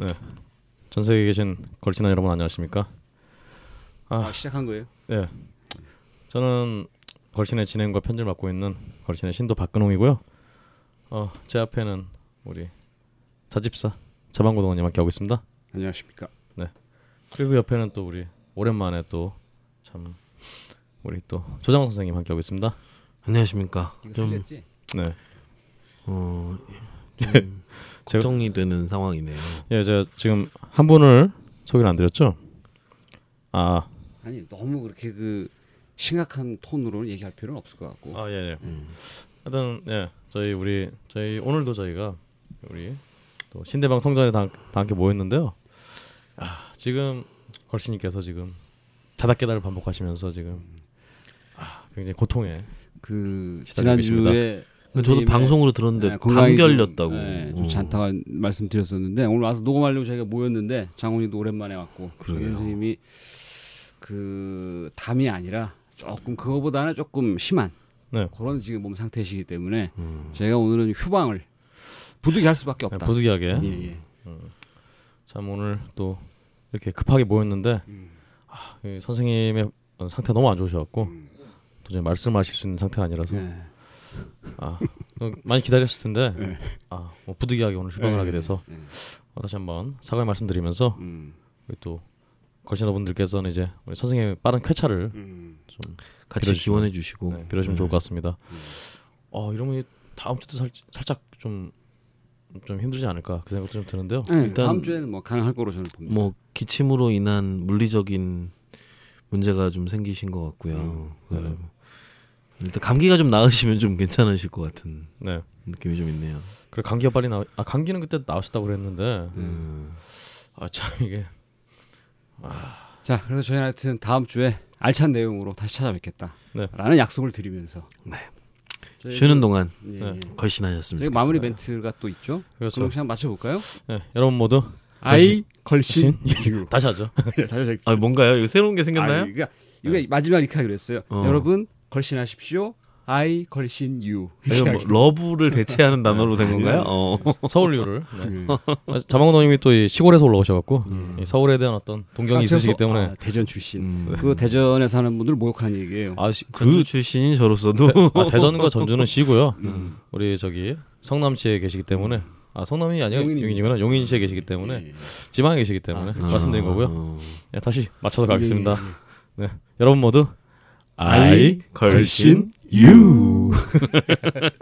네. 전 세계에 계신 걸친한 여러분 안녕하십니까? 아, 아, 시작한 거예요? 네. 저는 걸친의 진행과 편집을 맡고 있는 걸친의 신도 박근홍이고요. 어, 제 앞에는 우리 자집사 자방고동원님 함께 하고 있습니다. 안녕하십니까? 그리고 옆에는 또 우리 오랜만에 또 참 우리 또 조장원 선생님 함께 하고 있습니다. 안녕하십니까. 좀? 네. 어, 걱정이 되는 상황이네요. 예, 제가 지금 한 분을 소개를 안 드렸죠? 아, 아니 너무 그렇게 그 심각한 톤으로 얘기할 필요는 없을 것 같고. 아, 예, 예. 음. 하여튼 예 저희 우리 저희 오늘도 저희가 우리 또 신대방 성전에 다, 다 함께 모였는데요. 아 지금 걸신님께서 지금 자다깨달을 반복하시면서 지금 아 굉장히 고통에 그 지난주에 저도 방송으로 들었는데 네, 좀, 걸렸다고. 네, 어. 좋지 않다고 말씀드렸었는데 오늘 와서 녹음하려고 저희가 모였는데 장훈이도 오랜만에 왔고 정 그러게요. 선생님이 그 담이 아니라 조금 그거보다는 조금 심한 네. 그런 지금 몸 상태시기 때문에 음. 저희가 오늘은 휴방을 부득이 할 수밖에 없다. 부득이하게 예, 예. 참 오늘 또 이렇게 급하게 모였는데 음. 아, 이 선생님의 상태 가 너무 안 좋으셔갖고 음. 도저히 말씀하실 수 있는 상태가 아니라서 네. 아 어, 많이 기다렸을 텐데 네. 아뭐 부득이하게 오늘 휴방을 네. 하게 돼서 네. 어, 다시 한번 사과의 말씀드리면서 음. 또 걸신어 분들께서는 이제 우리 선생님의 빠른 쾌차를 음. 좀 같이 빌어주시면- 기원해 주시고 네, 빌어주면 네. 좋을 것 같습니다. 음. 어 이러면 이 다음 주도 살, 살짝 좀좀 힘들지 않을까 그 생각도 좀 드는데요. 네, 일단- 다음 주에는 뭐 가능할 거로 저는 봅니다. 뭐 기침으로 인한 물리적인 문제가 좀 생기신 것 같고요. 음. 네. 일단 감기가 좀 나으시면 좀 괜찮으실 것 같은 네. 느낌이 좀 있네요. 그래 감기가 빨리 나. 아 감기는 그때 나으셨다고 그랬는데 음. 아참 이게 자, 그래서 저희는 하여튼 다음 주에 알찬 내용으로 다시 찾아뵙겠다. 네. 라는 약속을 드리면서 네. 저희 쉬는 동안 예, 네. 예. 걸신하셨으면 저희. 마무리 멘트가 또 있죠. 그렇죠. 그럼 시간 맞춰볼까요? 네, 여러분 모두 I 걸신 이거 다시 하죠. 다시 할- 아 뭔가요? 이거 새로운 게 생겼나요? 아니, 이거 이거 마지막 이렇게 하기로 했어요. 어. 여러분 걸신하십시오. I 걸신 you. 이거 뭐 love를 대체하는 단어로 된 건가요? 어. 서울 you를. 네. 음. 아, 자방노님이 또이 시골에서 올라오셔갖고 음. 이 서울에 대한 어떤 동경이 아, 있으시기 때문에 아, 대전 출신. 음. 그 대전에 사는 분들 모욕하는 얘기예요. 아, 시, 전주 그 출신인 저로서도 아, 대전과 전주는 시고요. 음. 우리 저기 성남시에 계시기 때문에 아 성남이 아니라. 용인이구나 용인시에 계시기 때문에 예, 예. 지방에 계시기 때문에 아, 그렇죠. 말씀드린 거고요. 어. 네, 다시 맞춰서 가겠습니다. 예, 예, 예. 네, 여러분 모두 아이 걸신 유.